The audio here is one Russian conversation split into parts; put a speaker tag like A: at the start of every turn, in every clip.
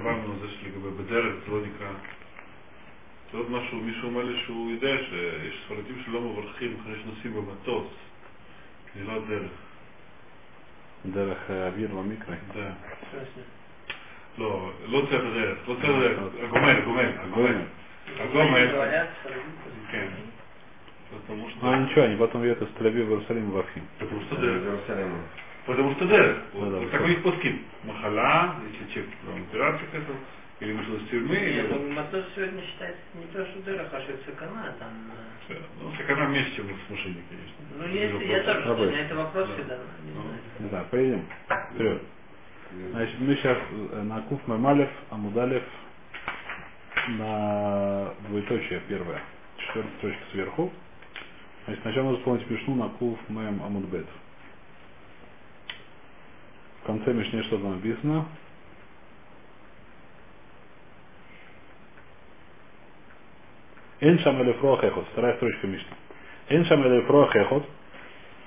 A: הרמב"ם הזה של לגבי בדרך, זה לא נקרא. זה עוד משהו, מישהו אומר לי שהוא יודע שיש ספרדים שלא מברכים אחרי שנוסעים במטוס. זה לא הדרך.
B: דרך אה, אוויר במקרה.
A: זה. לא, לא צא בדרך, לא צא בדרך, הגומל, הגומל, הגומל. הגומל, כן. Потому что...
B: Ну ничего, они потом едут из Тель-Авива в Иерусалим в Архим.
A: Потому что дырк. Потому что дырк.
B: Ну да,
A: Вот
B: вот
A: так у
B: так.
A: них плоским. Махала, если человек там, операцию какая-то, или вышел из тюрьмы,
C: Нет,
A: или...
C: Матос сегодня считается не то, что дыра, а что цикана там. э,
A: Ну, сакана меньше, чем в машине, конечно.
C: Ну, если я тоже, у меня это вопрос
A: Да.
C: всегда, не
A: Ну.
C: знаю,
B: поедем. Вперед. Значит, мы сейчас на Куф Мемалев, Амудалев, на двоеточие первое. Четвертая точка сверху. Значит, сначала нужно вспомнить Мишну на Куф Мем Амудбет. Конце Мишне что там написано? Эншам или Фроахехот, вторая строчка Мишна. Эншам или Фроахехот,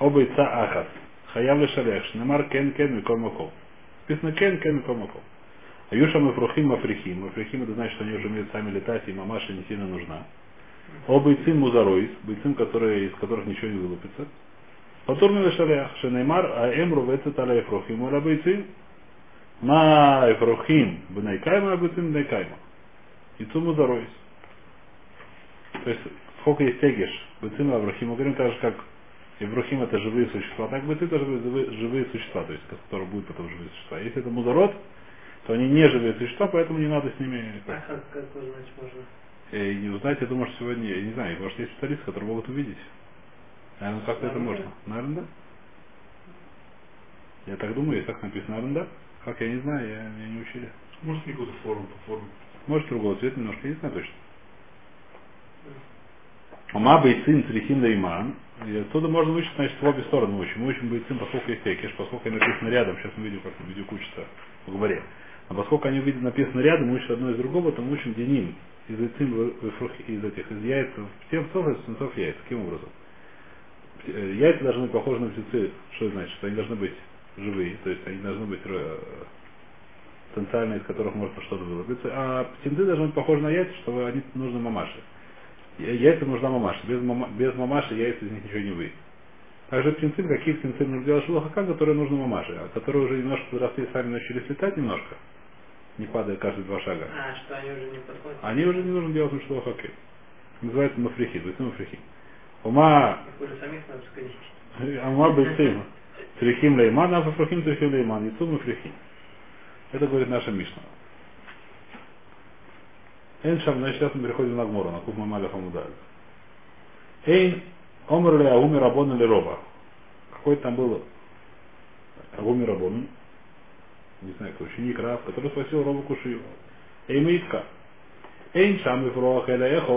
B: оба яйца ахат. Хаяв лешалех, шнемар кен кен микол макол. Написано кен кен микол макол. А юшам и фрухим мафрихим. Мафрихим это значит, что они уже умеют сами летать, и мамаша не сильно нужна. О бойцим музароис, бойцим, которые, из которых ничего не вылупится. Лешалех, шенеймар, а эмру вецет аля эфрохим, уля бойцим. Ма эфрохим бнайкайма, а бойцим бнайкайма. И цу музароис. То есть, сколько есть тегеш, бойцим и Аврахим, мы говорим так же, как Ибрахим это живые существа, так бы ты тоже живые, существа, то есть, которые будут потом живые существа. Если это музарот, то они не живые существа, поэтому не надо с ними
C: А как, как узнать можно?
B: э, не узнать, я думаю, что сегодня, я не знаю, может есть специалисты, которые могут увидеть. Наверное, как-то это можно. Наверное, да. Я так думаю, если так написано, наверное, да. Как, я не знаю, я, меня не учили.
A: Может, какую-то форму по форме.
B: Может, другого цвета немножко, я не знаю точно. Ума бейцин црихим да иман. И оттуда можно учить, значит, в обе стороны учим. Мы учим бейцин, поскольку есть текеш, поскольку они написаны рядом. Сейчас мы видим, как мы видео учится в говоре. А поскольку они видят написано рядом, мы учим одно из другого, то мы учим деним. Из из этих, из яиц, птенцов, из птенцов яиц. Каким образом? Э, Яйца должны быть похожи на птенцы. Что значит? Что они должны быть живые, то есть они должны быть э, потенциально, из которых может что-то вылупиться. А птенцы должны быть похожи на яйца, чтобы они нужны мамаше. Яйца нужна мамаша. Без, мама, без мамаши яйца из них ничего не выйдет. Также птенцы, какие птенцы нужно делать шелухака, которые нужны мамаше, а которые уже немножко подросли, сами начали слетать немножко, не падая каждые два шага.
C: А, что они уже не подходят?
B: Они уже не нужно делать шелухаке. Называется мафрихи, есть мафрихи. Ума. Ама бейцим. Трихим лейман, а фафрахим трихим лейман. Яцум и фрихим. Это говорит наша Мишна. Эйн шам, значит, сейчас мы переходим на Гмору, на Куф Мамаля Хамудаль. Эйн, омер ли агуми рабон или роба. Какой там был агуми рабон, не знаю, кто ученик Рав, который спросил Робу Кушию. Эй, Митка, אין שם לפרוח אלא אחד,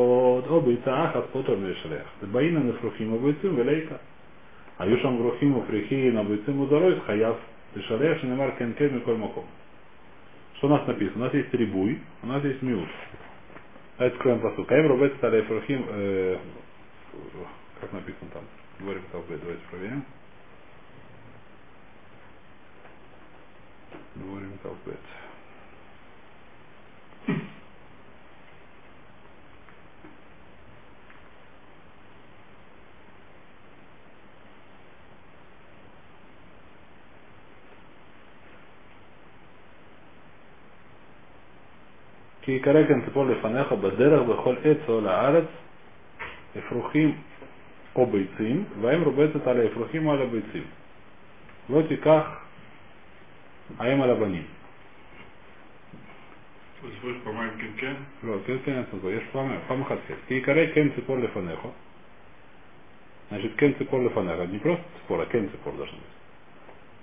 B: או ביצה אחת פוטר ולשלח. ובאין הנפרוחים הביצים וליקה. היו שם ברוחים ופריחים, הביצים узорой, חייב לשלח, שנאמר כן כן מכל מקום. Что у нас написано? У нас есть рибуй, у нас есть миут. Давайте откроем посуд. Каим рубец стали фрухим, э, как написано там? Говорим Талбет, давайте проверим. Говорим Талбет. כי יקרא כן תיפול לפניך בדרך בכל עץ או לארץ אפרוחים או ביצים, והאם רובצת על האפרוחים או על הביצים. לא תיקח האם על הבנים.
A: То есть больше по-моему кен
B: לא, כן, כן, כן, יש פעם, פעם אחת כן. כי יקרא כן ציפור לפניך. Значит, кен цепор лефанеха. Не просто цепор, а кен цепор должен быть.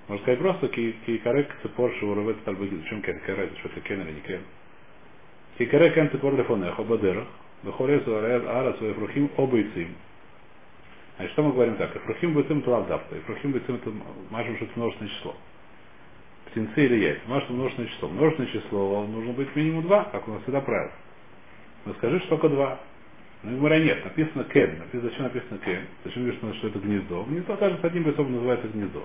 B: Можно сказать просто ки карек цепор шевуровец тальбагид. В чем кен? Какая разница, что это кен или не кен? Ки карек кен цепор лефанеха, бадерах, бехорезу арас эфрухим обойцим. Значит, что мы говорим так? Эфрухим бойцим это лавдавта. Эфрухим бойцим это мажем, что это множественное число. Птенцы или яйца. Множество множественное число. Множественное число нужно быть минимум два, как у нас всегда правило. Но скажи, что только два. Ну, говоря, нет, написано кен. Написано, зачем написано кен? Зачем написано, что это гнездо? Гнездо даже с одним бойцом называется гнездо.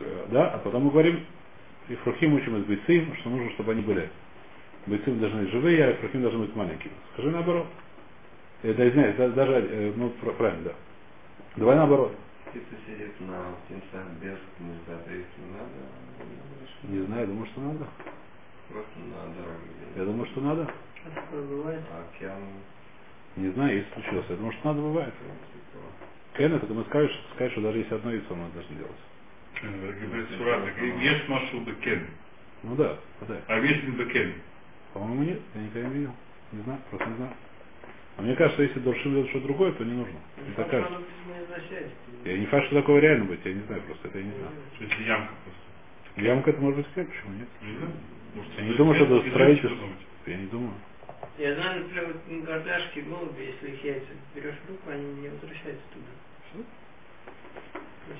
B: Э, Да, а потом мы говорим, И Фрухим учим из бойцим, что нужно, чтобы они были. Бойцим должны быть живые, а Фрухим должны быть маленькими. Скажи наоборот. Э, да, извиняюсь, да- даже, э, ну, пр- правильно, да. Давай наоборот.
D: Если сидит на птенцах без гнезда, то их не надо, не надо, что
B: Не знаю, думаю, что надо.
D: просто на дороге.
B: Я думаю, что надо.
C: А такое бывает?
D: А океан,
B: Не знаю, если случилось. Я думаю, что надо бывает. Кен, это мы скажешь, скажешь, что даже если одно яйцо надо даже делать.
A: Есть машу бекен.
B: Ну да, да.
A: А есть не бекен.
B: По-моему, нет, я никогда не видел. Не знаю, просто не знаю. А мне кажется, если Доршим делает что-то другое, то не нужно. Не так кажется. Я не факт, что такого реально быть, я не знаю, просто это я не знаю.
A: Что если ямка просто.
B: Ямка это может быть кен, почему нет?
A: Не знаю. Может,
B: Я не думаю, что это строительство. Я не думаю.
C: Я знаю, например, вот гордашки, голуби, если их яйца берешь в руку, они не возвращаются туда.
B: Что?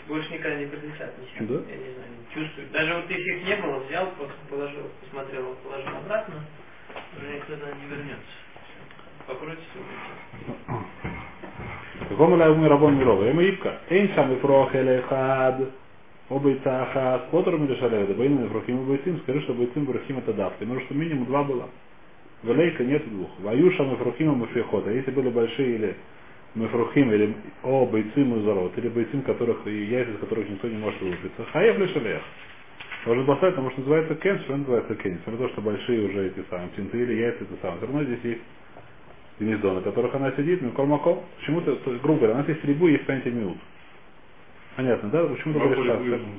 C: Больше никогда не подлетят, ничего.
B: Да?
C: Я не знаю, не чувствую. Даже вот если их не было, взял, просто положил, посмотрел, положил обратно, уже никогда не вернется. Покрутится улетит.
B: Какому лайву рабон мирова? Ему ивка. Эйн сам и фрохеле хад. Обойца ахас. Потор миришалева. Да бойна фрохим и бойцим. Скажи, что бойцим брахим это давка. Потому ну, что минимум два было. Велейка нет двух. Ваюша мы фрохима мы фехота. Если были большие или мефрухим, или о бойцим и зарот, или бойцим, которых, и яйца, из которых никто не может вылупиться. Хаев лишалех. Можно поставить, потому что называется кен, что называется кен. Несмотря на то, что большие уже эти самые птенцы или яйца, это самое. Все равно здесь есть гнездо, на которых она сидит, ну колмаком. Почему-то, грубо говоря, у нас есть рибу, есть понятие минут. Понятно, да? Почему-то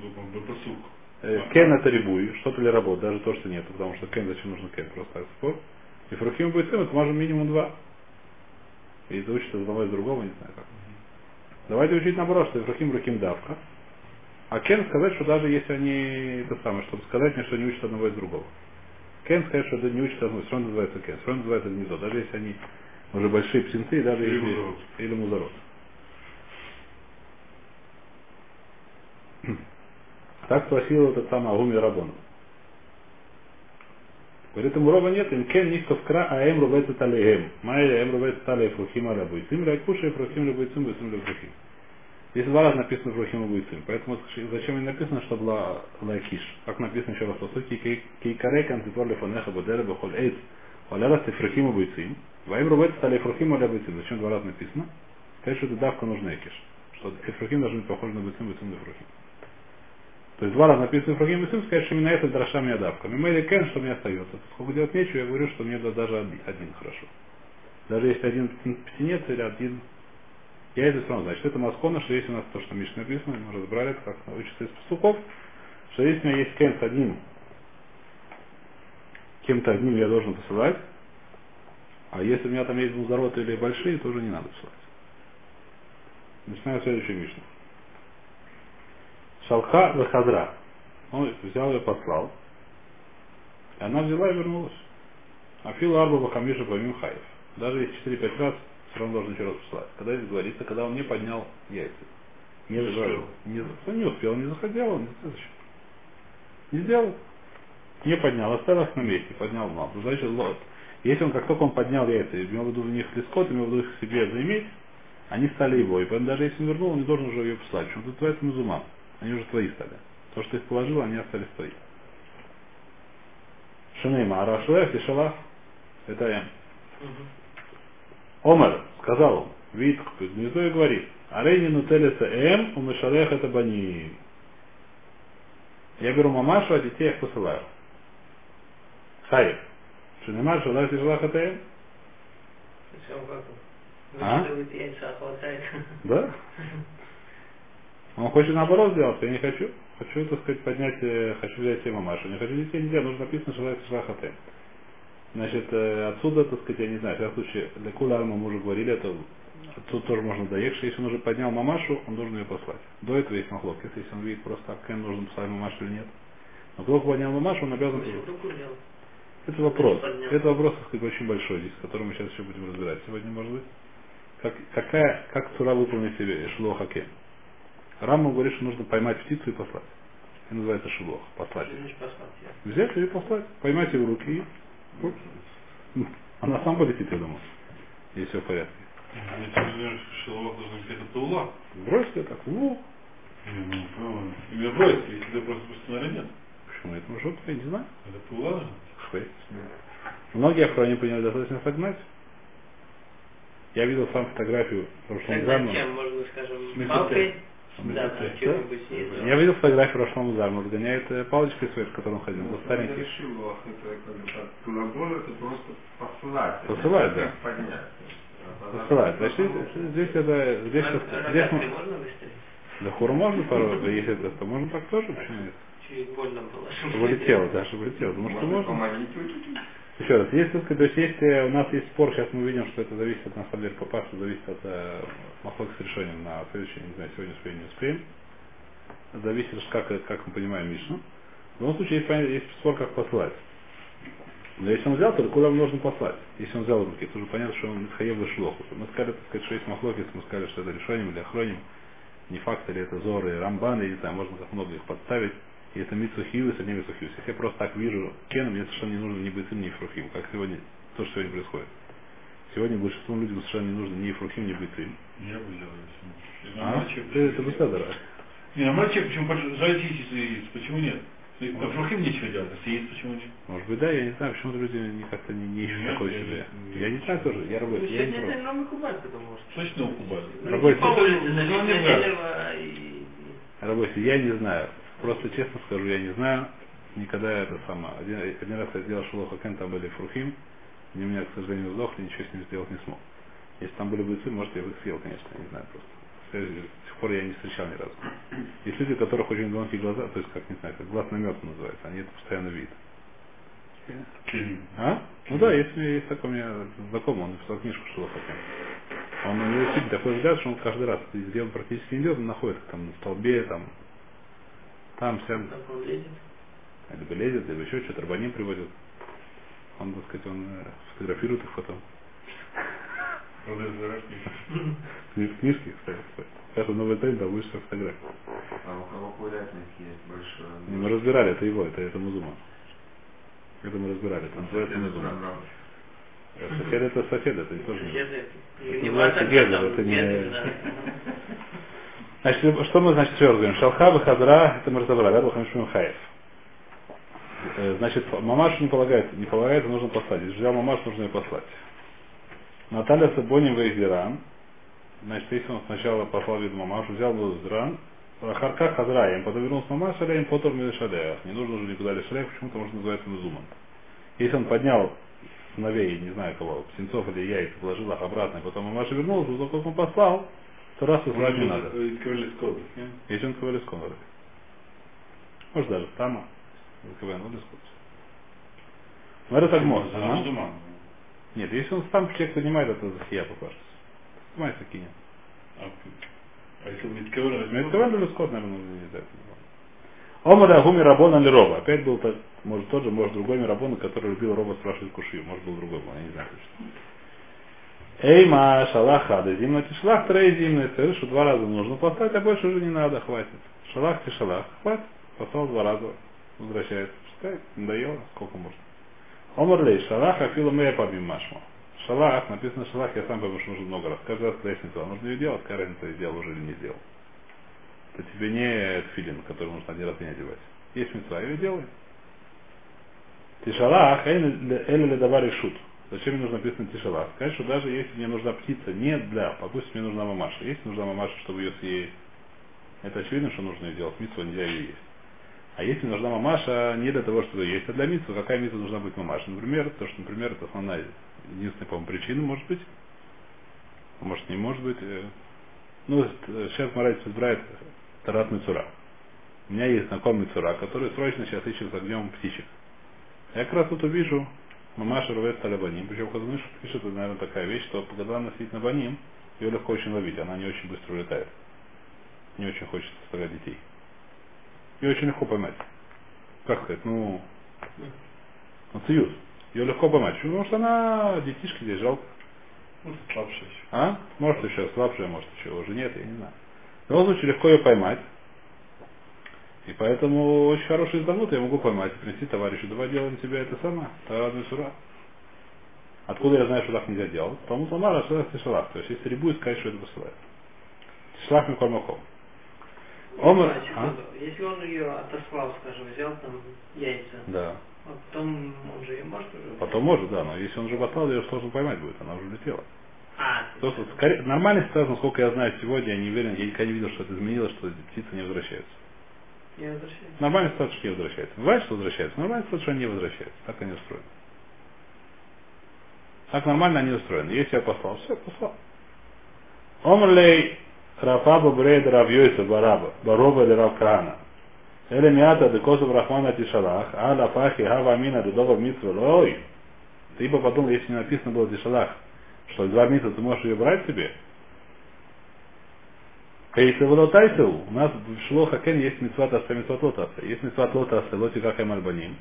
A: зубом, бапасук.
B: э, кен это рибуй, что-то для работы, даже то, что нет, потому что кен, зачем нужно кен, просто так спор. И фрухим будет это можем минимум два. И из одного из другого, не знаю как. Давайте учить наоборот, что фрухим рухим давка. А кен сказать, что даже если они это самое, чтобы сказать мне, что не учат одного из другого. Кен сказать, что не учат одного, все равно называется кен, все равно называется гнездо, даже если они уже большие птенцы, даже
A: Или
B: если...
A: музарот.
B: Или музарот. Так спросил этот самый Агуми Рабон. Ему рова нет, им кен ников кра, а эм рубается талеем. Майя эм рубается талеем фрухим аля буйцим, райкуша фрухим ля буйцим, буйцим ля фрухим. Здесь два раза написано фрухим и буйцим. Поэтому зачем не написано, что была лайкиш? Как написано еще раз, по сути, кейкаре конципор лефонеха будера бехоль эйц, холера фрухим и буйцим. Ваим рубается талеем фрухим аля буйцим. Зачем два раза написано? Сказать, что это давка нужна экиш. Что эфрухим должен быть похож на буйцим, буйцим на фрухим. То есть два раза написано Фрагим и сын, сказать, что именно это дроша меня давка. Мимейли кен, что мне остается. Сколько делать нечего, я говорю, что мне да- даже один, хорошо. Даже если один птен- птенец или один яйца, все равно, значит, это маскона, что если у нас то, что в Мишне написано, мы разбрали, это как учится из пастухов, что если у меня есть кен с одним, кем-то одним я должен посылать, а если у меня там есть музароты или большие, тоже не надо посылать. Начинаем следующую Мишну. Шалха Вахадра. Он взял ее, послал. И она взяла и вернулась. А фил арба бахамиша помим хаев. Даже если 4-5 раз, все равно должен еще раз послать. Когда здесь говорится, когда он не поднял яйца. Не,
A: успел.
B: Не, он не успел, не захотел, он не. Не сделал. Не поднял, оставил их на месте, поднял мал. Значит, лот. Если он, как только он поднял яйца, имел в виду в них лискот, имел в виду их себе заиметь, они стали его. И поэтому даже если он вернул, он не должен уже ее послать. Почему тут называется мазума. Они уже твои стали. То, что ты их положил, они остались твои. Шинейма, Арашлех и Шалах. Это я. Омар сказал он, вид гнездо и говорит, Арейни нутелиса эм, у Мишалех это бани. Я беру мамашу, а детей их посылаю. Хайр. Шинейма, Шалах и Шалах это эм. А?
C: а.
B: Да? Он хочет наоборот сделать, я не хочу. Хочу, так сказать, поднять, э, хочу взять себе мамашу. Не хочу детей, нельзя, нужно написано шалайт шахате. Значит, э, отсюда, так сказать, я не знаю, в всяком случае, для куларма мы уже говорили, это тут тоже можно доехать, если он уже поднял мамашу, он должен ее послать. До этого есть махлок, если он видит просто так, Кен нужно послать мамашу или нет. Но кто поднял мамашу, он обязан это вопрос. Это вопрос, так сказать, очень большой здесь, который мы сейчас еще будем разбирать. Сегодня, может быть, как, какая, как Цура выполнить себе Шлох Рамма говорит, что нужно поймать птицу и послать. Это называется шелох, послать.
C: Что
B: ее. Взять ее и послать. Поймать ее в руки и... оп. Она сам полетит, я думаю. Если все в порядке.
A: Что шелуах должен быть это таула.
B: Брось ее так, ну,
A: Не, ну, правильно. Именно бросить, если ты просто установили нет.
B: Почему это может быть? Я не знаю.
A: Это пула?
B: Многие охране поняли достаточно согнать. Я видел сам фотографию в прошлом
C: Тогда
B: году.
C: чем? Можно, скажем, палкой? Да, снизу.
B: Я видел фотографию Рошман Музар, он сгоняет э, палочкой своей, с которой он ходил.
D: Ну,
B: Вот старенький.
D: решил это просто посылать.
B: Посылать, да.
D: А
B: Посылать. Значит, здесь, это, здесь,
C: А
B: здесь, мы-
C: можно
B: да хуру можно порой, если это, то можно так тоже, почему нет?
C: Чуть больно было.
B: Чтобы летело, да, чтобы летело. Потому что
D: Можно.
B: Еще раз, если, так то есть если у нас есть спор, сейчас мы видим, что это зависит от, на самом по пасу, зависит от э, махлок с решением на следующий, не знаю, сегодня успеем, не успеем. Зависит, как, как мы понимаем Мишну. В любом случае, есть, есть спор, как послать. Но если он взял, то куда нужно послать? Если он взял руки, то уже понятно, что он хаев шлоху. Мы сказали, так сказать, что есть махлокис, мы сказали, что это решением или охроним. Не факт, или это зоры, рамбаны, или там можно как много их подставить. И это митсу хиус, а не митсу хиус. Если я просто так вижу Кена, мне совершенно не нужно ни бейцим, ни фрухим, как сегодня, то, что сегодня происходит. Сегодня большинству людям совершенно не нужно ни фрухим, ни бейцим.
A: Я бы
B: А?
A: Мальчик,
B: Ты- Это беседа.
A: Не, а мальчик почему жарить яйца яиц? Почему нет? Как фрухим нечего делать, а с яиц почему нет?
B: Может быть, да, я не знаю, почему люди не как-то не, не ищут такой себе. Я не знаю тоже, я
C: Ну,
B: работаю, я не
C: это новый кубань, потому что.
A: Точно?
C: Ну,
B: Работает.
A: Ну, знаю.
C: дерево и...
B: Работе, я не знаю. Просто честно скажу, я не знаю. Никогда это самое. Один, один раз я сделал шелоха кен, там были фрухим. Они у меня, к сожалению, сдохли, ничего с ним сделать не смог. Если там были бойцы, может, я бы их съел, конечно, не знаю просто. С тех с тех пор я не встречал ни разу. Есть люди, у которых очень громкие глаза, то есть, как не знаю, как глаз намет называется, они это постоянно видят. А? Ну да, есть, есть такой у меня знакомый, он написал книжку Шелоха Кен. Он у него действительно такой взгляд, что он каждый раз, где он практически не идет, он находит там на столбе, там, там,
C: лезет.
B: либо лезет, либо еще что-то, рабаним приводит. Он, так сказать, он э, фотографирует их потом. В книжке, кстати, Каждый новый тренд, там вышла фотография.
D: А у кого курятник есть большой?
B: Мы разбирали, это его, это, это Музума. Это мы разбирали, это называется Музума. Э, Сосед это сосед, это не тоже. Это
C: Не
B: называется
C: там,
B: это не-
C: да.
B: Значит, что мы, значит, говорим? Шалха, Хадра, это мы разобрали, да, Бахамшмин Хаев. Э, Значит, мамашу не полагается, не полагается, нужно послать. Если взял мамашу, нужно ее послать. Наталья Сабоним Вейзиран, значит, если он сначала послал вид мамашу, взял Вейзиран, Харка Хадра, им потом вернулся мамаш, а им потом Милишалеях. Не нужно уже никуда Лишалеях, почему-то может называется Мезуман. Если он поднял сыновей, не знаю кого, птенцов или яйца, положил их обратно, и потом мамаша вернулся, то как он послал, то раз услать не надо. Если он КВЛ Сконор. Может даже Тама. КВЛ Сконор. Но это так можно.
A: А
B: а?
A: Музуман.
B: Нет, если он сам человек понимает, это захия покажется. Понимаете, кинет.
A: А а если он Миткевер,
B: КВЛ Сконор, наверное, не знаю. Омара Гуми Рабона или Роба. Опять был так, может тот же, может другой Мирабон, который любил Роба спрашивать Кушию. Может был другой, я не знаю точно. Эйма шалаха да зимна тишлах трей зимны. Скажи, что два раза нужно послать, а больше уже не надо, хватит. Шалах тишалах, хватит. Послал два раза, возвращается. Пускай, надоело, сколько можно. Омарлей, шалах афила мэя побим машма. Шалах, написано шалах, я сам пойму, что нужно много раз. Каждый раз я не нужно ее делать, какая разница, я сделал уже или не сделал. Это тебе не филин, который нужно один раз не одевать. Есть мецва, ее делай. Тишалах, эле ли давали шут. Зачем мне нужно написано тишалах? Сказать, что даже если мне нужна птица не для, допустим, мне нужна мамаша. Если нужна мамаша, чтобы ее съесть, это очевидно, что нужно ее делать. Митсу нельзя ее есть. А если нужна мамаша не для того, чтобы ее есть, а для митсу, какая митсу должна быть мамаша? Например, то, что, например, это основная, единственная, по-моему, причина, может быть. А может, не может быть. э. Ну, э, сейчас Марайс избирает Тарат Мицура. У меня есть знакомый Мицура, который срочно сейчас ищет с огнем птичек. Я как раз тут увижу Мамаша рвет талибаним. Причем Хазаныш пишет, это, наверное, такая вещь, что когда она сидит на баним, ее легко очень ловить, она не очень быстро улетает. Не очень хочет оставлять детей. Ее очень легко поймать. Как сказать, ну, ну союз. Ее легко поймать. Почему? Потому что она детишки здесь жалко.
A: Ну, слабший еще.
B: А? Может еще слабшая, может еще уже нет, я не знаю. В любом случае легко ее поймать. И поэтому очень хороший издавнут я могу поймать, принести товарищу, давай делаем тебе это самое, тарадный сура. Откуда я знаю, что так нельзя делать? Потому что Мара Шалах Тишалах. То есть если рибует, сказать, что это посылает. Тишалах Миколь Махом. Омар, а?
C: Если он ее отослал, скажем, взял там яйца,
B: Да.
C: а потом он же ее может уже...
B: Потом может, да, но если он уже послал, ее сложно поймать будет, она уже улетела.
C: А,
B: То, что скорее, нормальная ситуация, насколько я знаю сегодня, я не уверен, я никогда не видел, что это изменилось, что птицы не возвращаются.
C: Возвращается.
B: Ситуация, что не возвращается. Бывает, что возвращается, но нормальная ситуация, что они не возвращаются. Так они устроены. Так нормально они устроены. Если я послал, все, послал. Омрлей Рафаба Брейда Равьойса Бараба, Бароба или Равкана. Или мята декозов Рахмана Тишалах, а лафахи хава амина дедова митсва. Ты бы подумал, если не написано было Тишалах, что два митсва ты можешь ее брать себе. Если волотайся, у нас в Шлоха Кен есть митцват аса, митцват лотаса. Есть митцват лотаса, лоти как альбаним.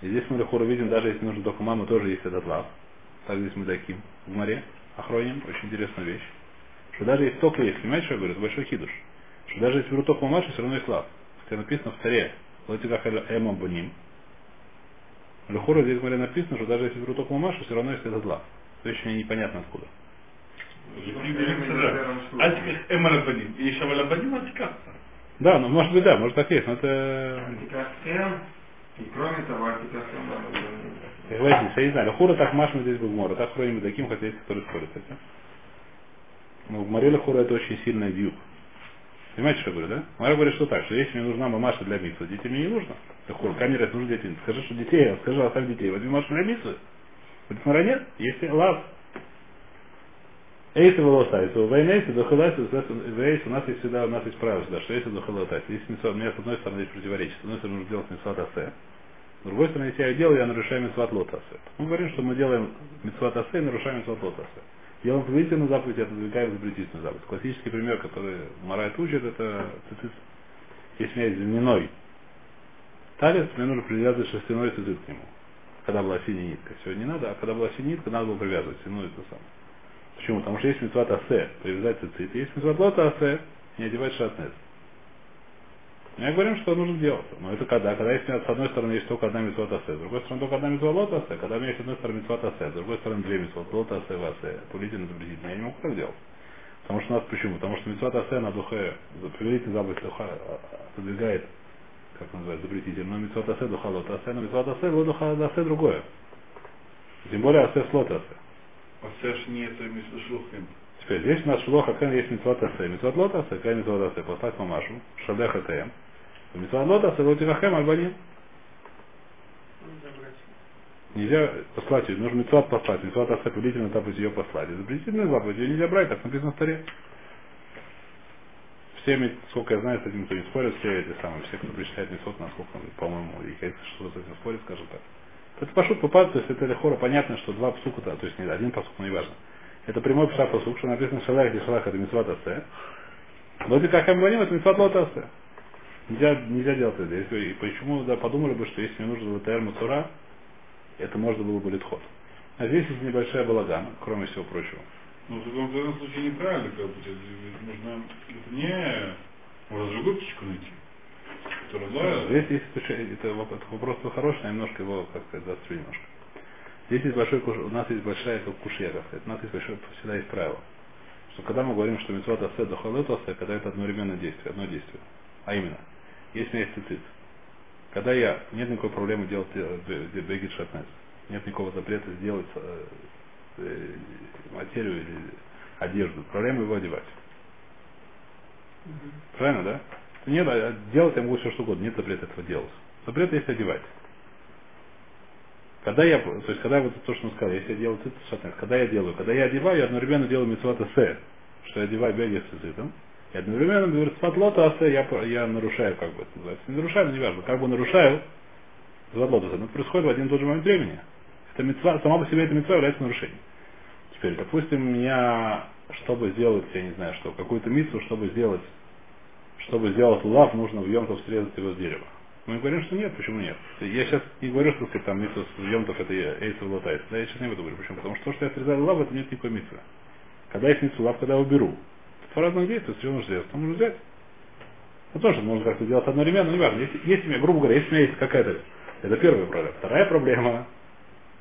B: И здесь мы лихуру видим, даже если нужно только маму, тоже есть этот лав. Так здесь мы таким в море охроним, очень интересная вещь. Что даже если только есть, понимаете, что я говорю, это большой хидуш. Что даже если беру только мамашу, все равно есть лав. Хотя написано в таре, лоти как эм баним. Лихуру здесь в море написано, что даже если беру только мамашу, все равно есть этот лав. То есть непонятно откуда. Да, ну может быть да, может так есть, но это
D: и кроме того, было
B: Как говорите, я не знаю, Хура так машем здесь Гмора, так хроним таким, хотя есть, которые спорят с этим. Но в Море Хура это очень сильный дюк. Понимаете, что я говорю, да? Мара говорит, что так, что если мне нужна мамаша для митсу, детей мне не нужно. Хур, камера нужны дети. Скажи, что детей, скажи, оставь детей, возьми мамашу для митсу. Будет Мара нет, если лав. Эйси волосайсу, войнейси, дохилайсу, вейси, у нас есть всегда, у нас есть правило всегда, что если дохилайсу, если митсва, у меня с одной стороны есть противоречие, с одной стороны нужно делать митсва тасе, с другой стороны, если я ее делаю, я нарушаю митцват лотасе. Мы говорим, что мы делаем митцват асе и нарушаем митцват лотасе. Делаем повелительную заповедь, это отодвигаем запретительную заповедь. Классический пример, который Марайт учит, это цицит. Если у меня есть земляной талец, мне нужно привязывать шерстяной цицит к нему. Когда была синяя нитка. Сегодня не надо, а когда была синяя нитка, надо было привязывать. Ну, это самое. Почему? Потому что есть митцват асе, привязать цицит. Есть митцват лота асе, не одевать шатнес. Мы говорим, что нужно делать. Но это когда? Когда если с одной стороны есть только одна митцвот асе, с другой стороны только одна митцвот лот асе, когда у меня есть с одной стороны митцвот асе, с другой стороны две митцвот лот асе в асе, повелительно запретительно. Я не могу так делать. Потому что у нас почему? Потому что митцвот асе на духе, повелительный заповедь духа отодвигает, как называется, запретительно, но митцвот асе духа лот асе, но митцвот асе лот духа асе другое. Тем более асе с лот асе.
A: А все ж не это между шлухами.
B: Теперь здесь у нас шлоха кен есть митцвот асе. Митцвот лот асе, кен митцвот асе, послать мамашу, шалеха тем. Митцвот лот асе, лотикахем альбаним.
C: Забрать.
B: Нельзя послать ее, нужно митцвот послать. Митцвот асе повелительно заповедь ее послать. И запретительную заповедь ее нельзя брать, так написано в таре. Все, сколько я знаю, с этим кто не спорит, все эти самые, все, кто причисляет митцвот, насколько, по-моему, и если что с этим спорит, скажем так. Это пошут попад, то есть это лихора понятно, что два псука, то есть не один посук, но не важно. Это прямой пша посук, что написано шалах и шалах это митцвот асе. Вроде как амбаним это митцвот лот асе. Нельзя, нельзя делать это. Если, и почему да, подумали бы, что если мне нужно ЛТР Мацура, это можно было бы литхот. А здесь есть небольшая балагана, кроме всего прочего.
A: Ну, в таком, таком случае неправильно, как бы, нужно, это не, можно другую птичку найти,
B: Здесь есть это, это вопрос, это вопрос хороший, но немножко его, как сказать, заострю немножко. Здесь есть большой куш, у нас есть большая как кушья, как сказать. У нас есть большое, всегда есть правило. Что когда мы говорим, что митцвот асе до халет асе, когда это одновременное действие, одно действие. А именно, если у меня есть цицит, когда я, нет никакой проблемы делать бегит шатнес, нет никакого запрета сделать э, э, материю или одежду, проблема его одевать. Правильно, да? Нет, а делать я могу все что угодно, нет запрета этого делать. Запрет есть одевать. Когда я, то есть когда вот то, что мы сказали, если я делаю цицит шатнес, когда я делаю, когда я одеваю, я одновременно делаю митцват асе, что я одеваю беги с цицитом, и одновременно говорит, сватлота асе, я, я нарушаю, как бы это называется. Не нарушаю, но неважно, как бы нарушаю сватлота асе, но это происходит в один и тот же момент времени. Это митцва, сама по себе эта митцва является нарушением. Теперь, допустим, меня, чтобы сделать, я не знаю, что, какую-то митцву, чтобы сделать, чтобы сделать лав, нужно в Йомтов срезать его с дерева. Мы говорим, что нет, почему нет? Я сейчас не говорю, что сказать, там митцва с Йомтов это эйсов латайс. Да, я сейчас не буду говорить, почему? Потому что то, что я срезаю лав, это нет никакой митцвы. Когда есть митцва лав, когда я уберу. Это разных действий, все нужно сделать, что нужно взять. Ну тоже можно как-то делать одновременно, но неважно. Если, если у меня, грубо говоря, если у меня есть какая-то, это первая проблема. Вторая проблема,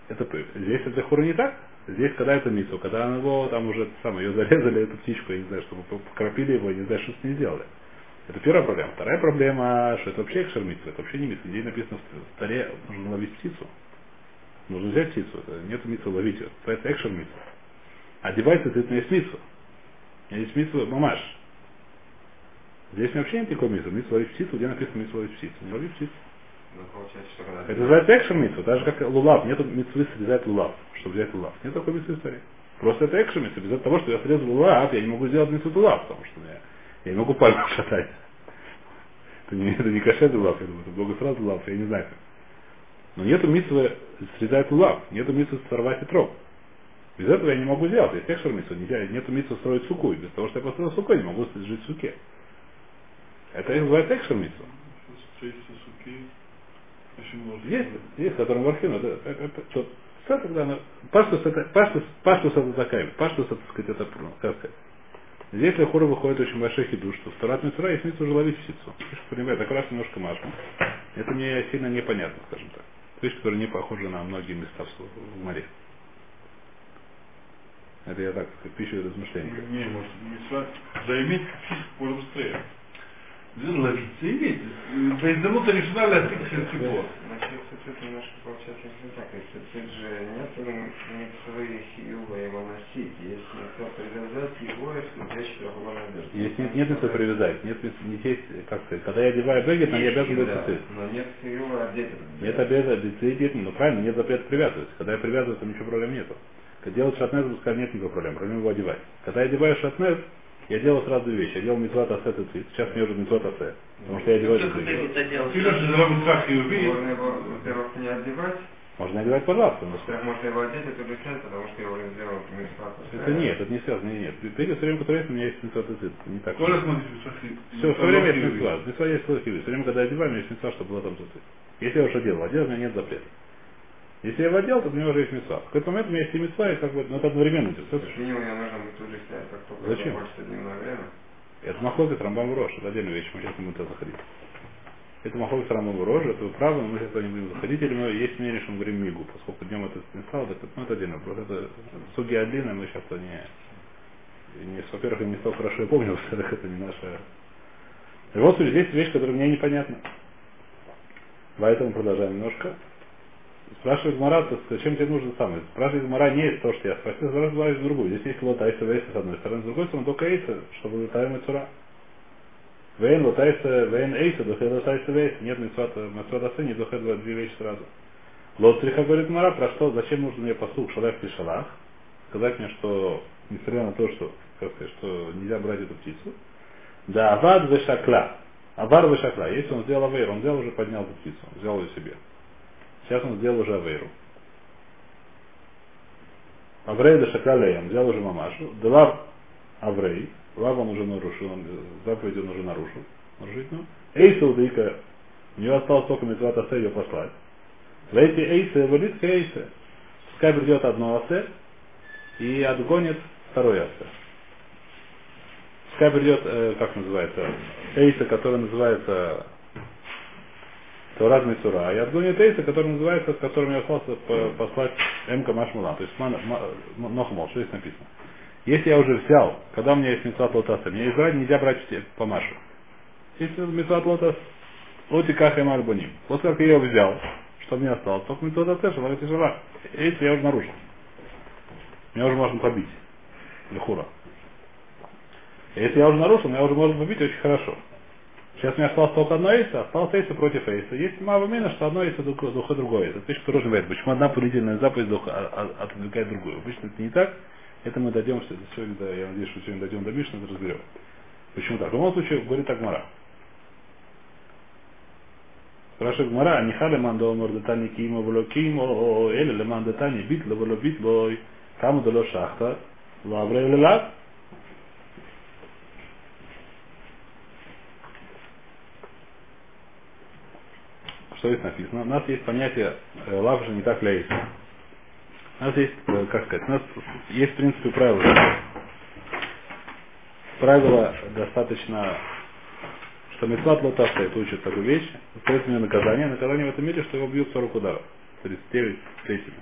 B: это здесь это хура не так. Здесь, когда это митцва, когда его там уже самое, ее зарезали, эту птичку, я не знаю, чтобы покропили его, я не знаю, что с ней сделали. Это первая проблема. Вторая проблема, что это вообще экшер митсва, это вообще не митсва. Где написано в таре, нужно ловить птицу. Нужно взять птицу, это нет митсва ловить ее. Это экшер митсва. Одевается это не есть митсва. Есть митсва мамаш. Здесь вообще нет никакой митсва. Митсва ловить птицу, где написано митсва ловить птицу. Не ловить птицу.
D: Ну.
B: Это называется экшен митсва, так же как лулав. Нету митсвы срезать лулав, чтобы взять лулав. Нет такой митсвы истории. Просто это экшен митсва. Без того, что я срезал лулав, я не могу сделать митсву лулав, потому что я, я не могу пальку шатать. Это не, это не кошет лулав, я думаю, это богослав лулав, я не знаю как. Но нету митсвы срезать лулав, нету митсвы сорвать ветров. Без этого я не могу сделать. Есть экшер митсва, нельзя, нету митсвы строить суку. И без того, что я построил суку, я не могу жить в суке. Это и называется экшер
A: может
B: Есть, есть, который Вархин, это, это, это, тогда, паштус это, паштус, паштус это такая, паштус это, так сказать, это, как сказать. Здесь для хора выходит очень большой хидуш, что в Тарат Митсура есть митсу уже ловить птицу. Видишь, понимаете, так раз немножко машу. Это мне сильно непонятно, скажем так. Вещь, которая не похожа на многие места в, в море. Это я так, как пищу размышления.
A: Не, может, митцва заиметь можно быстрее ловиться и видеть. Поэтому то решена для
D: всех сетевого. Тут немножко получается не так, если тут же нет митцвы Хиюба его носить, Если не митцва привязать его и смотреть, что его
B: надежда. Если нет митцвы привязать, нет не сесть как сказать, когда я одеваю бегет, там ну, я обязан быть цицит.
D: Но нет Хиюба одеть.
B: Нет обязан но правильно, нет запрета привязывать. Когда я привязываю, там ничего проблем нету. Когда делать шатнез, пускай нет никакой проблем, проблем его одевать. Когда я одеваю шатнез, я делаю сразу две вещи. Я делал митцват асе цицит, сейчас мне уже митцват асе. Потому что я одеваю
C: Как
B: цицит.
C: это делать?
A: Филин же два митцва хиюви.
D: Можно его, во-первых, не одевать,
B: Можно одевать, пожалуйста. но
D: можно его одеть, это снять, потому что я уже сделал митцва.
B: Это нет, это не связано, нет, нет. Перед все время, которое есть, у меня есть митцват. Это не так.
A: Коля смотрит митцва хиюви.
B: Все, все время есть митцва. Митцва есть хиви. Все время, когда я одеваю, у меня есть митцва, чтобы было там цицит. Если я уже у меня нет запрета. Если я его одел, то у меня уже есть митцва. В какой-то момент у меня есть и митцва, и как бы, ну это одновременно идет.
D: Почему ее нужно будет тут же снять, как только
B: Зачем?
D: закончится дневное время?
B: Это махлокет Рамбам Рош, это отдельная вещь, мы сейчас не будем туда заходить. Это махлокет Рамбам Рош, это вы правы, но мы сейчас не будем заходить, или мы есть мнение, что мы говорим мигу, поскольку днем это не стало, так, ну, это отдельно вопрос. Это суги отдельно, мы сейчас туда не, не во-первых, не столько хорошо я помню, во-вторых, это не наша... В любом случае, здесь вещь, которая мне непонятна. Поэтому продолжаем немножко. Спрашивает так сказать, зачем тебе нужно самое? Спрашивает Гмара не то, что я спросил, спрашивает другую. Здесь есть лотайса вейса с одной стороны, с другой стороны только эйса, чтобы лотаем и цура. Вейн лотайса, вейн эйса, духе лотайса вейса. Нет митцвата, митцвата сы, не духе два- две вещи сразу. Лотриха говорит Гмара, про что, зачем нужен мне послуг шалах и шалах? Сказать мне, что, несмотря на то, что, сказать, что нельзя брать эту птицу, да, авад вешакла. Авар вешакла. Если он сделал авейр, он взял уже поднял эту птицу, взял ее себе. Сейчас он сделал уже авейру. Аврей де шакалеем, взял уже мамашу. Делав аврей, лав он уже нарушил, он, заповедь он уже нарушил. Нарушить, ну. Эйса удыка, у него осталось только митцват асе ее послать. Лейти эйса, валит эйса. Пускай придет одно асе и отгонит второй асе. Пускай придет, э, как называется, эйса, который называется Таурат Мицура, и отгонит эйса, который называется, с которым я остался по- послать Эмка Машмула, то есть Нохмол, что здесь написано. Если я уже взял, когда у меня есть мецват лотаса, мне избрать нельзя брать по Машу. Если мецват лотас, лоти каха альбоним. После как я ее взял, что мне осталось, только мецват лотас, и шалах. Если я уже нарушил. Меня уже можно побить. Лихура. Если я уже нарушил, меня уже можно побить очень хорошо. Сейчас у меня осталось только одно эйса, осталось эйса против эйса. Есть мало мина, что одно эйса духа, другое. Это вещь, которая бывает. Почему одна повелительная заповедь духа а- а- отодвигает другую? Обычно это не так. Это мы дойдем сегодня, до- я надеюсь, что сегодня дойдем до Мишны, разберем. Почему так? В любом случае, говорит Агмара. Спрашивает Гмара, а не хали мандо мордатани кимо вло кимо, или ле мандатани бит ле вло бит лой, кому дало шахта, лавре или лав? Что здесь написано? У нас есть понятие э, лав же не так ляйс. У нас есть, э, как сказать, у нас есть в принципе правила. Правило достаточно, что мецват лотаста это учит такую вещь, мне наказание. Наказание в этом мире, что его бьют 40 ударов. 39 третьими.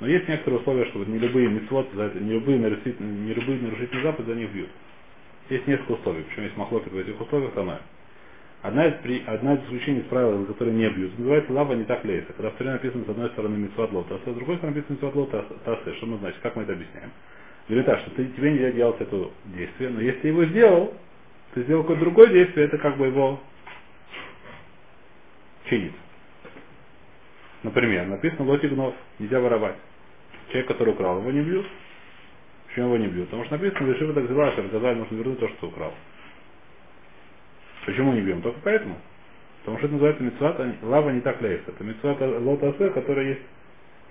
B: Но есть некоторые условия, что вот не любые мецвод, не любые нарушительные, не любые нарушительные заповеди за них бьют. Есть несколько условий, причем есть махлокет в этих условиях, оно. Одна из, при, одна из исключений из правил, за которые не бьют, называется лава не так лейса. Когда в Торе написано с одной стороны митцват лот, а с другой стороны написано митцват лот тасе. Что мы значит? Как мы это объясняем? Говорит так, что ты, тебе нельзя делать это действие, но если ты его сделал, ты сделал какое-то другое действие, это как бы его чинит. Например, написано лоти гнов, нельзя воровать. Человек, который украл, его не бьют. Почему его не бьют? Потому что написано, решив так взяла, что сказали, нужно вернуть то, что украл. Почему не бьем? Только поэтому. Потому что это называется мецвата, лава не так лейс. Это мецвата лота асер, которая есть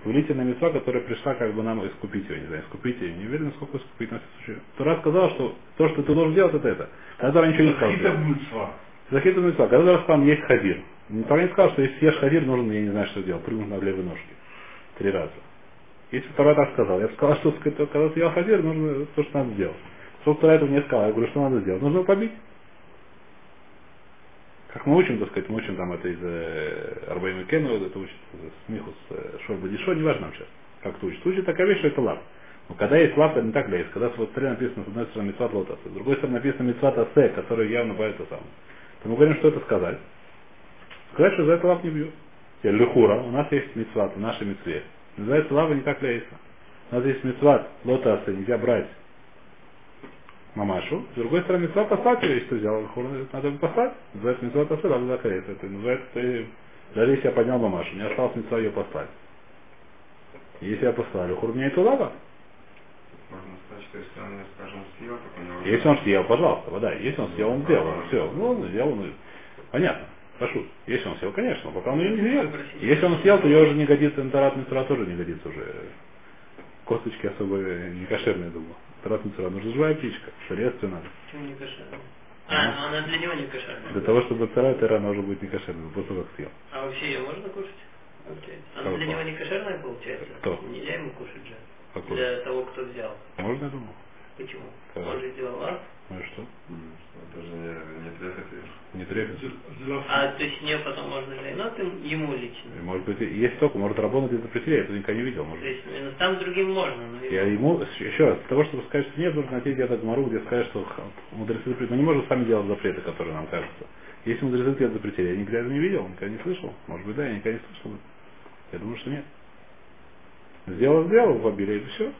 B: повелительная мецва, которая пришла как бы нам искупить ее, не знаю, искупить ее. Не уверен, сколько искупить на случае. Тура сказал, что то, что ты должен делать, это это. Когда ничего не сказал.
A: Захита мыцва.
B: Захита мецва. Когда сказал, есть хадир. Тура не сказал, что если съешь хадир, нужно, я не знаю, что делать, прыгнуть на левой ножке. Три раза. Если Тура так сказал, я бы сказал, что когда съел хадир, нужно то, что надо сделать. Что Тура этого не сказал, я говорю, что надо сделать. Нужно побить. Как мы учим, так сказать, мы учим там это из э, Арбаима Кену, это учит Смихус э, Шорба Дишо, не важно нам сейчас, как это учит. Учит такая вещь, что это лав. Но когда есть лав, это не так есть. Когда в царе написано с одной стороны Митсват Лотас, с другой стороны написано Митсват Асе, который явно бавится сам. То мы говорим, что это сказать. Сказать, что за это лав не бьют. Лехура, у нас есть Митсват, в нашей Митсве. Называется лава не так лейса. У нас есть Митсват Лотаса, нельзя брать мамашу. С другой стороны, митцва послать ее, ты взял надо бы послать. Называется митцва послать, надо закрыть. Это называется, ты, даже если я поднял мамашу, мне осталось митцва ее послать. Если я послал, хур меня это лава.
D: Что если он, съел,
B: пожалуйста, вода. Если он съел, он сделал. Все. Ну, он сделал, ну, понятно. Прошу. Если он съел, конечно, пока он ее не съел. Если он съел, то ее уже не годится, интерат тоже не годится уже. Косточки особо не кошерные, думаю. Тарат Мицура. Нужна живая птичка. Надо.
C: Почему не кошерная? А, ну она для него не кошерная.
B: Для того, чтобы цара тера, она уже будет не кошерной, после того, как съел.
C: А вообще ее можно кушать? Получается. Она
B: Кого?
C: для него не кошерная получается?
B: Кто?
C: Нельзя ему кушать же.
B: Какой?
C: Для того, кто взял.
B: Можно, я думаю.
C: Почему?
B: Кого?
C: Он же сделал лав.
B: Ну и что?
D: М, что Даже не,
B: требуется.
C: А то есть не потом можно же, ну ты ему лично.
B: Может быть, и есть только, может, работать где-то запретили, я это никогда не видел. Может.
C: То есть ну, там другим можно, но
B: Я
C: ему...
B: еще раз, для того, чтобы сказать, что нет, нужно найти где-то гмару, где сказать, что мудрецы запретили. Мы не можем сами делать запреты, которые нам кажутся. Если мудрецы где-то запретили, я никогда этого не видел, никогда не слышал. Может быть, да, я никогда не слышал. Я думаю, что нет. Сделал, сделал в обилии, и все.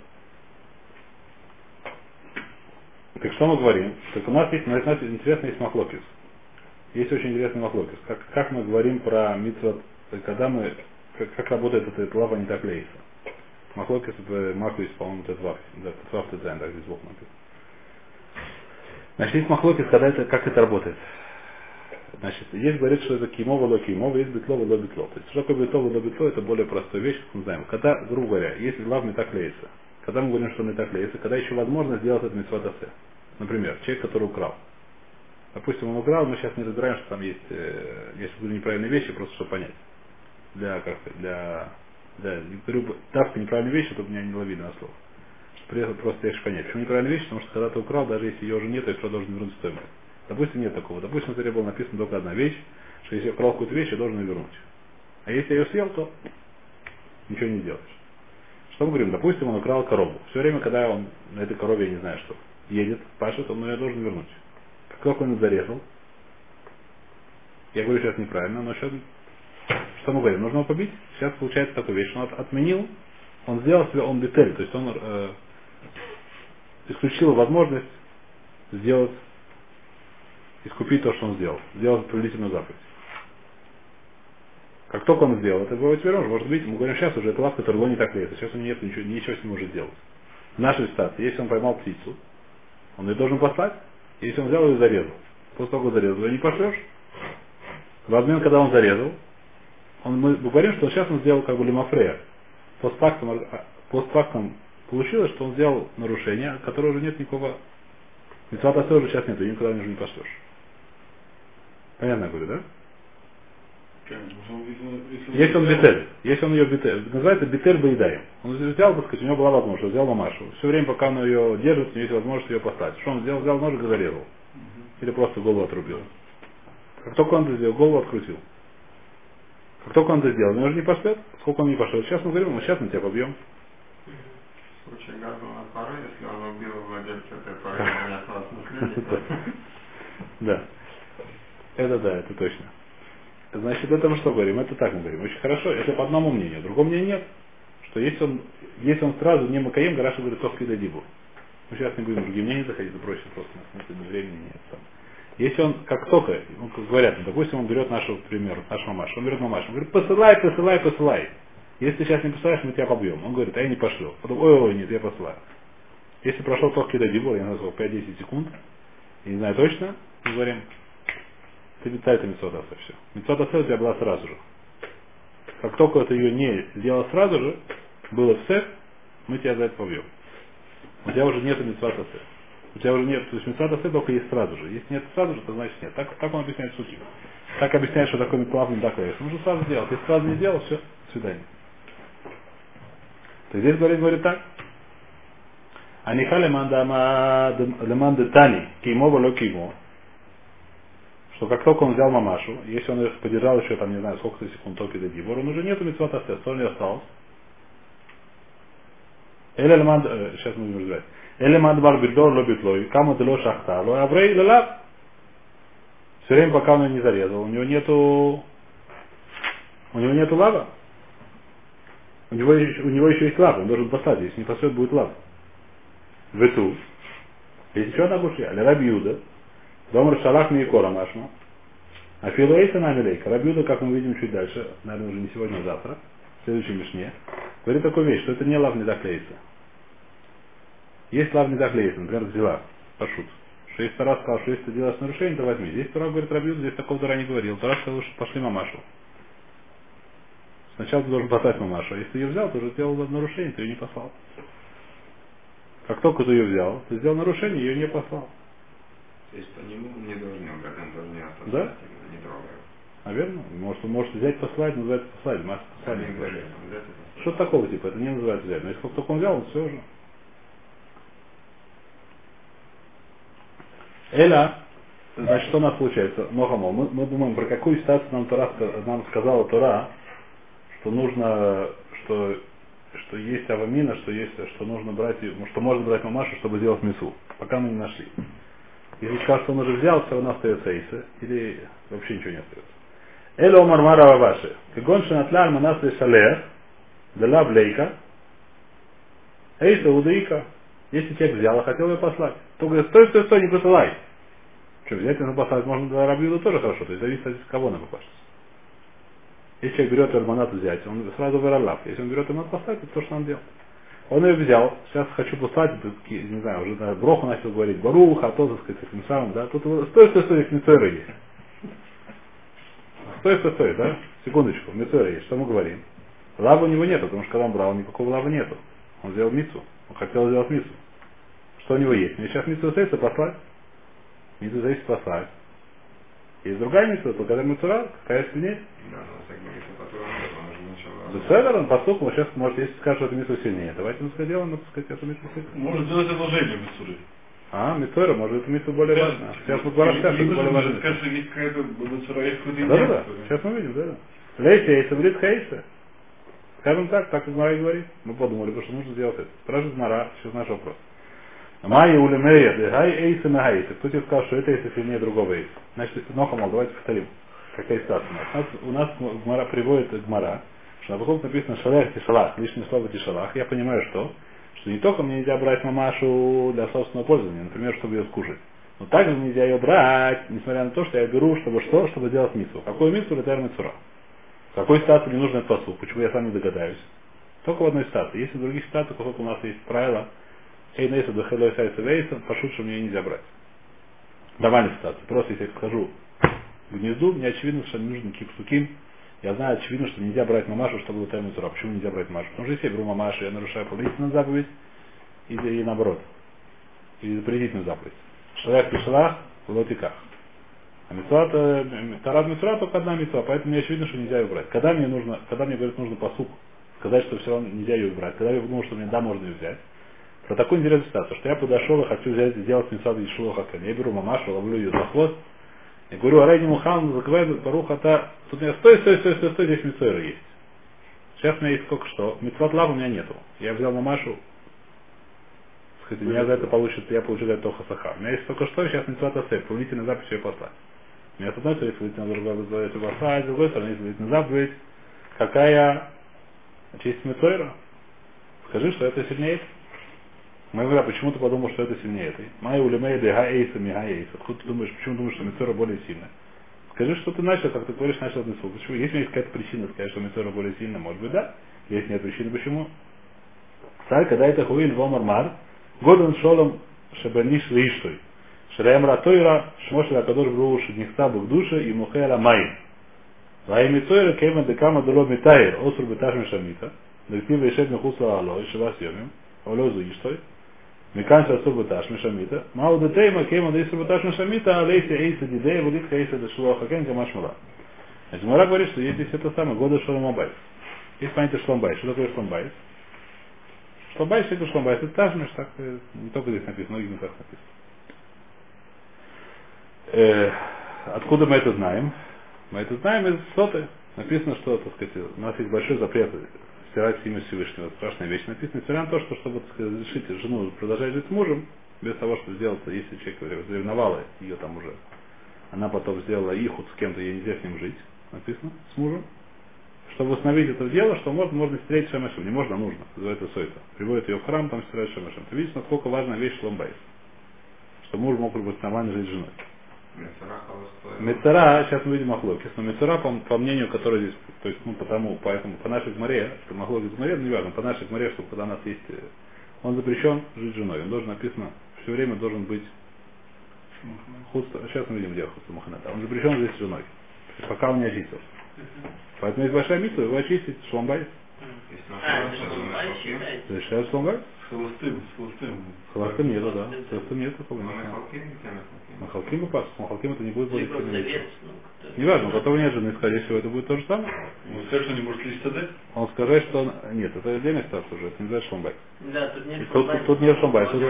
B: Так что мы говорим? Так у нас есть, у нас интересно есть махлокис. Есть очень интересный махлокис. Как, как мы говорим про митцвот, когда мы, как, как работает эта лава не так лейса. Махлокис Маквис, по-моему, это Твав, да, Твав Тедзайн, так здесь Бог. Значит, есть махлокис, когда это, как это работает. Значит, есть говорит, что это кимова ло кимова, есть битло ло битло. То есть, что такое битло ло битло, это более простая вещь, как мы знаем. Когда, грубо говоря, если лав не так леется, когда мы говорим, что не так леется, когда еще возможно сделать это митцвадасе. Например, человек, который украл. Допустим, он украл, мы сейчас не разбираем, что там есть, э, есть неправильные вещи, просто чтобы понять. Для, как сказать, для, для, говорю, давка неправильные вещи, чтобы меня не ловили на слово. При этом просто я понять. Почему неправильная вещь? Потому что когда ты украл, даже если ее уже нет, то есть должен вернуть стоимость. Допустим, нет такого. Допустим, в Торе было написано только одна вещь, что если я украл какую-то вещь, я должен ее вернуть. А если я ее съел, то ничего не делаешь. Что мы говорим? Допустим, он украл корову. Все время, когда он на этой корове, я не знаю что, едет, пашет, он ее должен вернуть. Как только он зарезал, я говорю сейчас неправильно, но сейчас что мы говорим? Нужно его побить. Сейчас получается такая вещь, он от- отменил, он сделал себе он битель, то есть он э, исключил возможность сделать, искупить то, что он сделал, сделать повелительную заповедь. Как только он сделал это, его теперь он может быть, мы говорим сейчас уже, это лав, который не так лезет, сейчас у него нет ничего, ничего с ним может делать. В нашей ситуации, если он поймал птицу, он ее должен послать, если он взял ее и зарезал. После того, как зарезал, ее не пошлешь. В обмен, когда он зарезал, он, мы говорим, что сейчас он сделал как бы лимафрея. Постфактум, а, постфактум получилось, что он сделал нарушение, которое уже нет никакого... Митцвата уже сейчас нет, ее никуда уже не пошлешь. Понятно я говорю, да? Если он битель, если он ее битель, называется битель бейдаем. Он взял, так сказать, у него была возможность, взял мамашу. Все время, пока он ее держит, у него есть возможность ее послать. Что он сделал? Взял ножик и зарезал. Или просто голову отрубил. Как только он это сделал, голову открутил. Как только он это сделал, он уже не пошлет. Сколько он не пошел? Сейчас мы говорим, мы сейчас мы тебя побьем.
D: В случае газа на пары, если он убил владельца этой пары, у меня осталось наследие.
B: Да. Это да, это точно. Значит, это мы что говорим? Это так мы говорим. Очень хорошо. Это по одному мнению. Другого мнения нет. Что если он, если он сразу не Макаем, Гараша говорит, только Дибу. Мы сейчас не будем другие мнения заходить, это проще просто, на самом деле времени нет. Там. Если он, как только, ну, как говорят, ну, допустим, он берет нашу, к примеру, нашу мамашу, он берет мамашу, он говорит, посылай, посылай, посылай. Если ты сейчас не посылаешь, мы тебя побьем. Он говорит, а я не пошлю. Потом, ой, ой, нет, я посылаю. Если прошел только Кидадибур, я назвал 5-10 секунд, я не знаю точно, мы говорим, ты виталь это митцвот все. Митцвот у тебя была сразу же. Как только ты ее не сделал сразу же, было все, мы тебя за это побьем. У тебя уже нету митцвот У тебя уже нет, то есть митцвот только есть сразу же. Если нет сразу же, то значит нет. Так, так он объясняет сути. Так объясняет, что такое не такое. Нужно сразу сделать. Если сразу не сделал, все, до свидания. То здесь говорит, говорит так. Аниха леман тани, кимо воло кимо. Что как только он взял мамашу, если он их подержал еще там, не знаю, сколько секунд токи до дибор, он уже нету митцвот асет, что не осталось? Эле леман, сейчас мы будем разбирать. Эле ман бар бидор ло битлой, кому дело шахта, ло аврей лелав. Все время, пока он ее не зарезал, у него нету, у него нету лава. У него, у него еще есть лав, он должен послать, если не послет, будет лав. В эту. Есть еще одна гушья, але Раби Юда, Домар Шалах Миекора Машма, а Филуэйса Намилейка, Раби Юда, как мы видим чуть дальше, наверное, уже не сегодня, а завтра, в следующей Мишне, говорит такую вещь, что это не лав заклеится. Есть лав заклеится, например, взяла, пошут. Что если Тара сказал, что если ты делаешь нарушение, то возьми. Здесь Тора говорит Раби Юда, здесь такого Тора не говорил. Тора сказал, что пошли мамашу. Сначала ты должен послать мамашу, а если ты ее взял, ты уже сделал нарушение, ты ее не послал. Как только ты ее взял, ты сделал нарушение, ее не послал.
D: То есть по нему не должны брать, он должен остаться.
B: Да?
D: Не трогая.
B: Наверное. Может, может взять послать, называется послать, масса
D: взять это.
B: Что такого типа? Это не называется взять. Но если как только он взял, все уже. Эля, значит, что у нас получается? Нохамо. Мы, мы думаем, про какую ситуацию нам, Тора, нам сказала Тора, что нужно, что, что есть авамина, что есть, что нужно брать, что можно брать мамашу, чтобы сделать мису. Пока мы не нашли. Если скажет, что он уже взял, все равно остается Эйса, или вообще ничего не остается. Эло Мармара Ваваши. Кагон Шанатлар Манас Шалех, Дала Блейка, Эйса Удаика. Если человек взял, а хотел ее послать, то говорит, стой, стой, стой, не посылай. Что, взять и послать можно до Рабиуда тоже хорошо, то есть зависит от кого нам попашется. Если человек берет Арманат взять, он сразу в Если он берет Арманат послать, то, что он делал. Он ее взял, сейчас хочу послать, не знаю, уже на Броху начал говорить, Баруха, а то, так сказать, этим самым, да, тут стой, стой, стой, Мицойра есть. Стой, стой, стой, да, секундочку, Мицойра есть, что мы говорим? Лава у него нету, потому что когда он брал, никакого лава нету. Он сделал мицу, он хотел сделать мицу. Что у него есть? Мне сейчас мицу сейса послать. Мицу сейса послать. Есть другая мицу, когда мицура, какая сильнее?
D: Да, но
B: Беседер, он послушал, сейчас, может, если скажет, что это митсу сильнее. Давайте мы сделаем, так сказать, эту митсу сильнее.
A: Может сделать одолжение Мицуры.
B: А, Мицора, может, это митсу более важно. Сейчас мы два рассказа более важно.
A: Скажешь, есть какая-то Мицура, есть какой-то
B: Да, да. Сейчас мы видим, да, да. Лейся, если говорит Хейса. Скажем так, так Гмара и говорит. Мы подумали, потому что нужно сделать это. Спрашивает Гмара, сейчас наш вопрос. Майя улемея, дегай эйса на гайса. Кто тебе сказал, что это эйса сильнее другого эйса? Значит, Нохамал, давайте повторим. Какая ситуация у нас? У нас Гмара приводит Гмара, что на потом написано шалях тишалах, лишнее слово тишалах, я понимаю, что? Что не только мне нельзя брать мамашу для собственного пользования, например, чтобы ее скушать, но также нельзя ее брать, несмотря на то, что я беру, чтобы что? Чтобы делать митсу. Какой митсу? Это митсура. В какой ситуации мне нужен этот посуд? Почему я сам не догадаюсь? Только в одной ситуации. Если в других ситуациях, поскольку у нас есть правило, Эй, Нейса, Дахелой, Сайса, Вейса, пошут, что мне нельзя брать. Нормальная ситуация. Просто если я схожу к гнезду, мне очевидно, что мне нужен кипсуким, я знаю, очевидно, что нельзя брать мамашу, чтобы вот тайну тура. Почему нельзя брать мамашу? Потому что если я беру мамашу, я нарушаю повелительную заповедь, или и наоборот, или запретительную заповедь. Шалях пишалах, в лотиках. А митцва, тарат митцва только одна митцва, поэтому мне очевидно, что нельзя ее брать. Когда мне нужно, когда мне говорят, нужно посук, сказать, что все равно нельзя ее брать, когда я думал, что мне да, можно ее взять, про такую интересную ситуацию, что я подошел и хочу взять, сделать митцва Ишулаха Я беру мамашу, ловлю ее за хвост, я говорю, Арайни Мухан, закрывай Барухата. Тут у меня стой, стой, стой, стой, стой, здесь Мицойра есть. Сейчас у меня есть сколько что. Митцват лав у меня нету. Я взял мамашу, сказать, меня за это получит, я получу за это только саха. У меня есть только что, сейчас митцват асеп, повелительная заповедь ее послать. У меня с одной стороны есть повелительная заповедь послать, с другой стороны есть повелительная заповедь, какая честь Митойра. Скажи, что это сильнее. Мы Майвра почему ты подумал, что это сильнее этой. Май улемейды га эйса ми га эйса. Откуда ты думаешь, почему думаешь, что Мицора более сильная? Скажи, что ты начал, как ты говоришь, начал одну слух. Почему? Если есть какая-то причина сказать, что Мицора более сильная, может быть, да. Если нет причины, почему? Царь, когда это хуиль в мар, годен шолом шабаниш лиштой. Шраем ратойра, шмош лакадош бру шеднихта душа и мухера майм. Ваими тойра кема декама дало митайр, осур беташми шамита, дектива ешет мехусла алло, и шевас йомим, олезу иштой. Миканша Субаташ Мишамита. Мау Детейма Кейма Дейс Субаташ Мишамита, Алейси Эйса Дидея, Валитха Эйса Дешлуаха Кенка Машмула. Значит, Мара говорит, что есть это самое, годы Шаламабайс. Есть понятие Шламбайс. Что такое Шламбайс? שלום בית, это שלום בית, это תשמיש, так, э, не только здесь написано, многих местах написано. Э, откуда мы это знаем? Мы это знаем из סוטה. Написано, что, так сказать, у нас есть большой запрет стирать имя Всевышнего. Страшная вещь. Написано, несмотря на то, что, чтобы сказать, разрешить жену продолжать жить с мужем, без того, чтобы сделать, если человек ревновала ее там уже, она потом сделала ייחוד с кем-то, ей нельзя с ним жить, написано, с мужем, чтобы установить это дело, что можно, можно стереть шамашем. Не можно, а нужно. Называется сойта. Приводит ее в храм, там стирать шамашем. Ты видишь, насколько важная вещь шломбайс. Что муж мог быть нормально жить с женой. Мецара, сейчас мы видим Ахлокис, но Мецара, по, по мнению, который здесь, то есть, ну, потому, поэтому, по нашей гмаре, что Махлокис гмаре, ну, не важно, по нашей гмаре, что когда у нас есть, э, он запрещен жить женой, он должен написано, все время должен быть худство, сейчас мы видим, где худство Маханета, он запрещен жить с женой, пока он не очистился. Поэтому есть большая митва, его очистить, шломбай.
C: А, Шломбай считается.
B: Завершает шломбай?
A: С холостым, с холостым.
B: Холостым нету, да. С холостым нету такого. Махалким упас. Махалким это не будет более
C: вдовец, ну,
B: Неважно, у которого нет жены, скорее всего, это будет то же самое.
A: Ну, скажешь, что не может лезть сады?
B: Он скажет, что он... Нет, это отдельная ситуация уже, это не называется шломбай.
C: Да, тут нет
B: Тут,
C: шломбай.
B: тут, тут нет шломбай. Тут...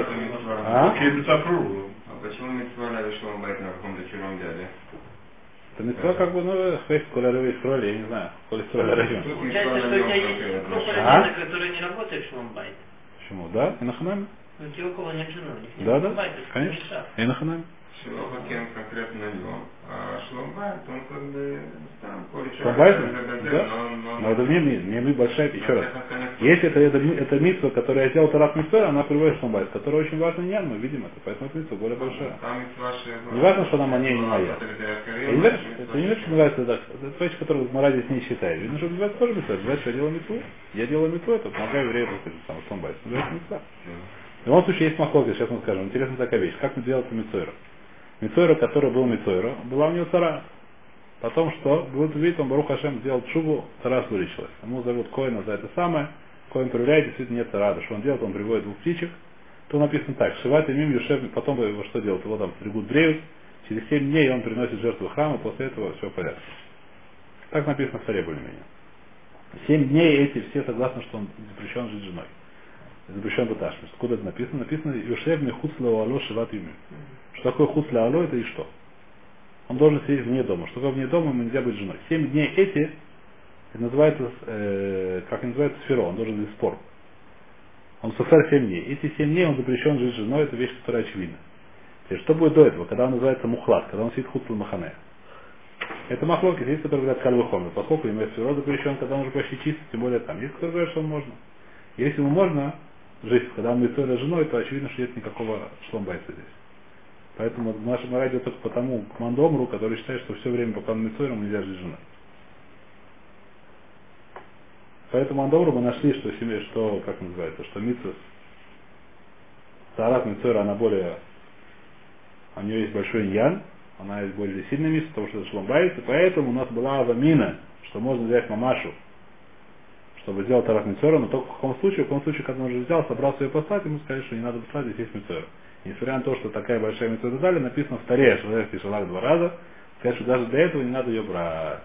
B: А?
A: Окей, это запру.
D: А почему Митсваля решил байт на каком-то чужом дяде?
B: Это митцва как бы, ну, хвест, коля рывей строили, я не знаю, коля строили район.
C: Получается, что у тебя
D: не
C: есть
B: А?
C: на которые не работает шломбайт.
B: Почему? Да? И на ханаме?
C: Ну, те, у кого нет жены, у них нет
B: Да, да, конечно. И на ханаме.
D: Шилоха Кен конкретно него. А Шломбайт, он как бы там колет
B: Шломбайт?
D: человека,
B: Да.
D: но
B: это не, ми- не ми большая, еще раз. Если это, это, это митцва, которую я сделал Тарат Митцва, она приводит шломбайт, которая очень важна не мы видим это, поэтому это митцва более большая. Не важно, что она не моя.
D: Это
B: Я не верю, что- это не верю, что называется так. Это вещь, которую Мара здесь не считает. Видно, что называется тоже митцва. Называется, что я делаю митцву. Я делаю митцву, это помогаю сказать, там, шломбайт. Называется митцва. В любом случае есть махлокис, сейчас мы скажем. Интересная такая вещь. Как мы делали Мицойра? Мицойра, который был Мицойра, была у него цара. Потом что? Будет видеть, он Барух Хашем сделал чубу, цара вылечилась. Ему зовут Коина за это самое. Коин проверяет, действительно нет царада. Что он делает? Он приводит двух птичек. То написано так. Шиват и мим Юшев, потом его что делают? Его там стригут бреют. Через 7 дней он приносит жертву храма, после этого все в порядке. Так написано в царе более-менее. Семь дней эти все согласны, что он запрещен жить женой запрещен Баташмис. Откуда это написано? Написано Юшев Мехуцла Уало Шиват Юми. Что такое Хуцла Ало, это и что? Он должен сидеть вне дома. Что такое вне дома, ему нельзя быть женой. Семь дней эти, это называется, э, как называется, сферо, он должен быть спор. Он софер семь дней. Эти семь дней он запрещен жить с женой, это вещь, которая очевидна. Теперь, что будет до этого, когда он называется мухлад, когда он сидит хуцла махане? Это махлоки, есть, которые говорят кальвахомер, поскольку имеет сферо запрещен, когда он уже почти чист, тем более там. Есть, которые говорят, что он можно. Если ему можно жить, когда он митцой женой, то очевидно, что нет никакого шломбайца здесь. Поэтому в нашем радио только потому к Мандомру, который считает, что все время, пока он митцой, нельзя жить женой. Поэтому Мандомру мы нашли, что семья, что, как называется, что митцвас, Сарат Митцойра, она более, у нее есть большой иньян, она есть более сильная миссия, потому что это шломбайц, и поэтому у нас была авамина, что можно взять мамашу, чтобы сделать Тарат Мицора, но только в каком случае, в каком случае, когда он уже взял, собрался ее послать, ему сказали, что не надо послать, здесь есть Мицора. Несмотря на то, что такая большая Мицора дали, написано в Таре, что Лев пишет два раза, сказать, что даже для этого не надо ее брать.